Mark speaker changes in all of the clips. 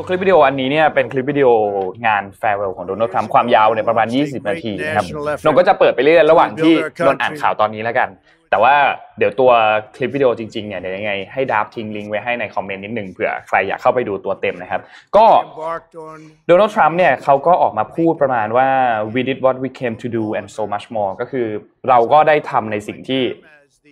Speaker 1: ตัวคลิปวิดีโออันนี้เนี่ยเป็นคลิปวิดีโองาน farewell ของโดนัลด์ทรัมป์ความยาวเนี่ยประมาณ 20 นาทีนะครับนนก็จะเปิดไปเรื่อยๆระหว่างที่นนอ่านข่าวตอนนี้แล้วกัน แต่ว่าเดี๋ยวตัวคลิปวิดีโอจริงๆเนี่ยเดี๋ยวยังไงให้ดับทิ้งลิงก์ไว้ให้ในคอมเมนต์นิดนึงเผื่อใครอยากเข้าไปดูตัวเต็มนะครับ ก็โดนัลด์ทรัมป์เนี่ยเขาก็ออกมาพูดประมาณว่า we did what we came to do and so much more ก็คือเราก็ได้ทำในสิ่งที่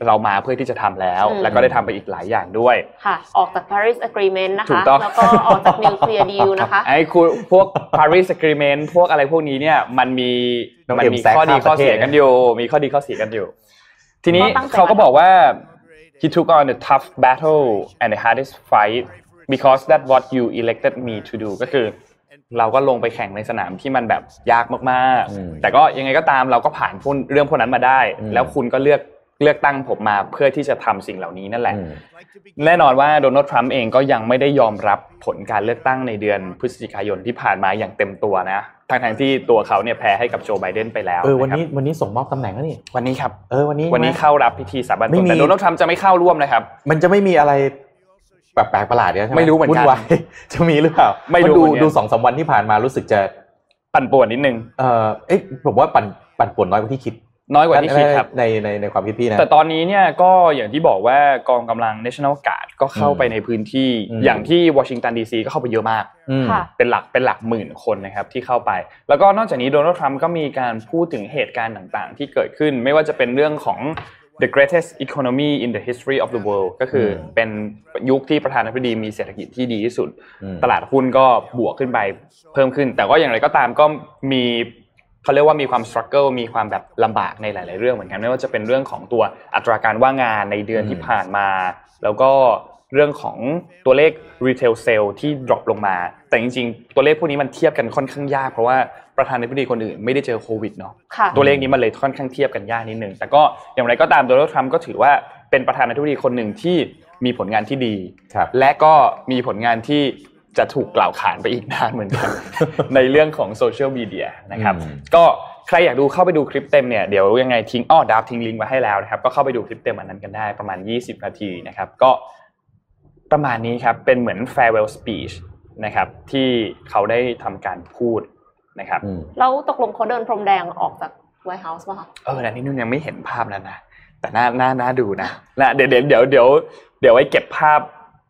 Speaker 1: เรามาเพื่อที่จะทำแล้ว แล้วก็ได้ทำไปอีกหลายอย่างด้วย
Speaker 2: ค่ะ ออกจาก Paris Agreement นะ
Speaker 1: ถู
Speaker 2: คะ
Speaker 1: กต้อง
Speaker 2: แล้วก็ออกจาก Nuclear Deal นะคะ
Speaker 1: ไอ้คุณพวก Paris Agreement พวกอะไรพวกนี้เนี่ยมันมี
Speaker 3: น้อง
Speaker 1: มัน
Speaker 3: เอ็ม
Speaker 1: มี
Speaker 3: แซก
Speaker 1: ข้อดี
Speaker 3: ข้าม
Speaker 1: ข้อ
Speaker 3: ประเทศ
Speaker 1: เสียกันอยู่ มีข้อดีข้อเสียกันอยู่ ทีนี้
Speaker 2: ก็ตั้งใจ
Speaker 1: เขาก็บอกว่า he took on the tough battle and the hardest fight because that what you elected me to do ก็คือเราก็ลงไปแข่งในสนามที่มันแบบยากมาก
Speaker 3: อืม
Speaker 1: ๆแต่ก็ยังไงก็ตามเราก็ผ่านพวกเรื่องพวกนั้นมาได้
Speaker 3: อืม
Speaker 1: แล้วคุณก็เลือก เลือกตั้งผมมาเพื่อที่จะทำสิ่งเหล่านี้นั่นแหละ
Speaker 3: อืม
Speaker 1: แน่นอนว่าโดนัลด์ทรัมป์เองก็ยังไม่ได้ยอมรับผลการเลือกตั้งในเดือนพฤศจิกายนที่ผ่านมาอย่างเต็มตัวนะทั้งๆที่ตัวเขาเนี่ยแพ้ให้กับโจไบเดนไปแล้ว
Speaker 3: เออวันนี้ะ
Speaker 1: ค
Speaker 3: วันนี้ส่งมอบตำแหน่งแล้วนี่
Speaker 1: รับวันนี้ครับ
Speaker 3: เออวันนี้
Speaker 1: วันนี้
Speaker 3: ใช่ไหม
Speaker 1: เข้ารับพิธีสาบานต
Speaker 3: ไม่
Speaker 1: น
Speaker 3: มี
Speaker 1: แต่โดนัลด์ทรัมป์จะไม่เข้าร่วมนะครับ
Speaker 3: มันจะไม่มีอะไรแปลกๆประหลาดเนี่ยใช่ไหม
Speaker 1: ไม่รู้เหมือนกัน
Speaker 3: วุ่วายจะมีหรือเปล่า
Speaker 1: ไม่รู้
Speaker 3: เพาะดู
Speaker 1: เหมือนกัน
Speaker 3: ดูสองสามวันที่ผ่านมารู้สึกจะ
Speaker 1: ปั่นป่วนนิดนึง
Speaker 3: เออเอ๊ะผมว่าปั่นปั่นป่วนน้อยกว่าที่คิด
Speaker 1: น้อยกว่าที่คิดครับ
Speaker 3: ในในในความคิดพี่นะ
Speaker 1: แต่ตอนนี้เนี่ยก็อย่างที่บอกว่ากองกำลัง National Guard ก็เข้าไปในพื้นที่
Speaker 3: อืม
Speaker 1: อย่างที่วอชิงตันดีซีก็เข้าไปเยอะมาก
Speaker 3: อืม
Speaker 2: ค่ะ
Speaker 1: เป็นหลักเป็นหลักหมื่นคนนะครับที่เข้าไป แล้วก็นอกจากนี้โดนัลด์ทรัมป์ก็มีการพูดถึงเหตุการณ์ต่างๆ ที่เกิดขึ้นไม่ว่าจะเป็นเรื่องของ the greatest economy in the history of the world ก็คืออ
Speaker 3: ม
Speaker 1: เป็นยุคที่ประธานาธิบดีมีเศรษฐกิจที่ดีที่สุด
Speaker 3: อืม
Speaker 1: ตลาดหุ้นก็บวกขึ้นไปเพิ่มขึ้น แต่ก็อย่างไรก็ตามก็มี เขาเรียกว่ามีความ struggle มีความแบบลำบากในหลาย ๆ เรื่องเหมือนกันไม่ว่าจะเป็นเรื่องของตัวอัตราการว่างงานในเดือนที่ผ่านมา แล้วก็เรื่องของตัวเลข retail sale ที่ drop ลงมา แต่จริง ๆ ตัวเลขพวกนี้มันเทียบกันค่อนข้างยาก เพราะว่าประธานาธิบดีคนอื่นไม่ได้เจอโควิดเนาะ
Speaker 2: ค่ะ
Speaker 1: ตัวเลขนี้มันเลยค่อนข้างเทียบกันยากนิดนึงแต่ก็อย่างไรก็ตามโดนัลด์ทรัมป์ก็ถือว่าเป็นประธานาธิบดีคนหนึ่งที่มีผลงานที่ดี
Speaker 3: ครับ
Speaker 1: และก็มีผลงานที่ จะถูกกล่าวขานไปอีกนานเหมือนกันในเรื่องของโซเชียลมีเดียนะครับ
Speaker 3: อืม
Speaker 1: ก็ใครอยากดูเข้าไปดูคลิปเต็มเนี่ยเดี๋ยวยังไงทิ้งอ้อดาวทิ้งลิงก์ไว้ให้แล้วนะครับก็เข้าไปดูคลิปเต็มอันนั้นกันได้ประมาณ 20 นาทีนะครับก็ประมาณนี้ครับเป็นเหมือน farewell speech นะครับที่เขาได้ทำการพูดนะครับ
Speaker 3: อืม
Speaker 2: แล้วตกลงเขาเดินพรมแดงออกจาก White House ป่ะคะ
Speaker 1: เออแต่นี่นุ่นยังไม่เห็นภาพนั้นนะแต่น่าน่าน่าดูนะนะเดี๋ยวเดี๋ยวเดี๋ยวเดี๋ยวเดี๋ยวไว้เก็บภาพ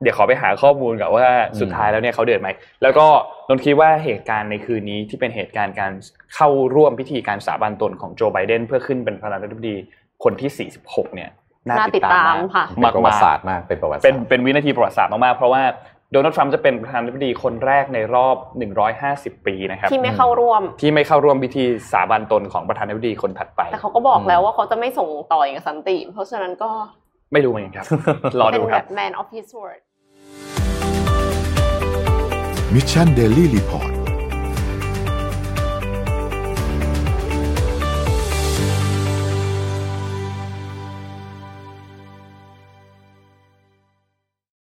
Speaker 1: เดี๋ยวขอไปหาข้อมูลกับว่าสุดท้ายแล้วเนี่ยเขาเดินไหม แล้วก็นนท์คิดว่าเหตุการณ์ในคืนนี้ที่เป็นเหตุการณ์การเข้าร่วมพิธีการสาบานตนของโจไบเดนเพื่อขึ้นเป็นประธานาธิบดีคนที่ 46 เนี่ยน่า
Speaker 2: น่า
Speaker 1: ติ
Speaker 2: ติ
Speaker 1: ด
Speaker 2: ด
Speaker 1: ตาม
Speaker 2: ตาม
Speaker 1: มาก
Speaker 2: ค่ะ
Speaker 3: เป็นประวัติศาสตร์มากเป็นประวัติศาสตร์
Speaker 1: เป็นเป็นวินาทีประวัติศาสตร์มากๆเพราะว่าโดนัลด์ทรัมป์จะเป็นประธานาธิบดีคนแรกในรอบ 150 ปีนะครับ
Speaker 2: ที่ไม่เข้าร่วม
Speaker 1: ที่ไม่เข้าร่วมพิธีสาบานตนของประธานาธิบดีคนถัดไป
Speaker 2: แต่เขาก็บอกแล้วว่าเขาจะไม่ส่งต่ออย่างสันติ เพราะฉะนั้นก็
Speaker 1: ไม่รู้เหมือนกันครับ รอ
Speaker 2: เป็น
Speaker 1: ดูค
Speaker 2: แบ
Speaker 1: รับ
Speaker 2: บ man of his word
Speaker 4: Mission Daily Report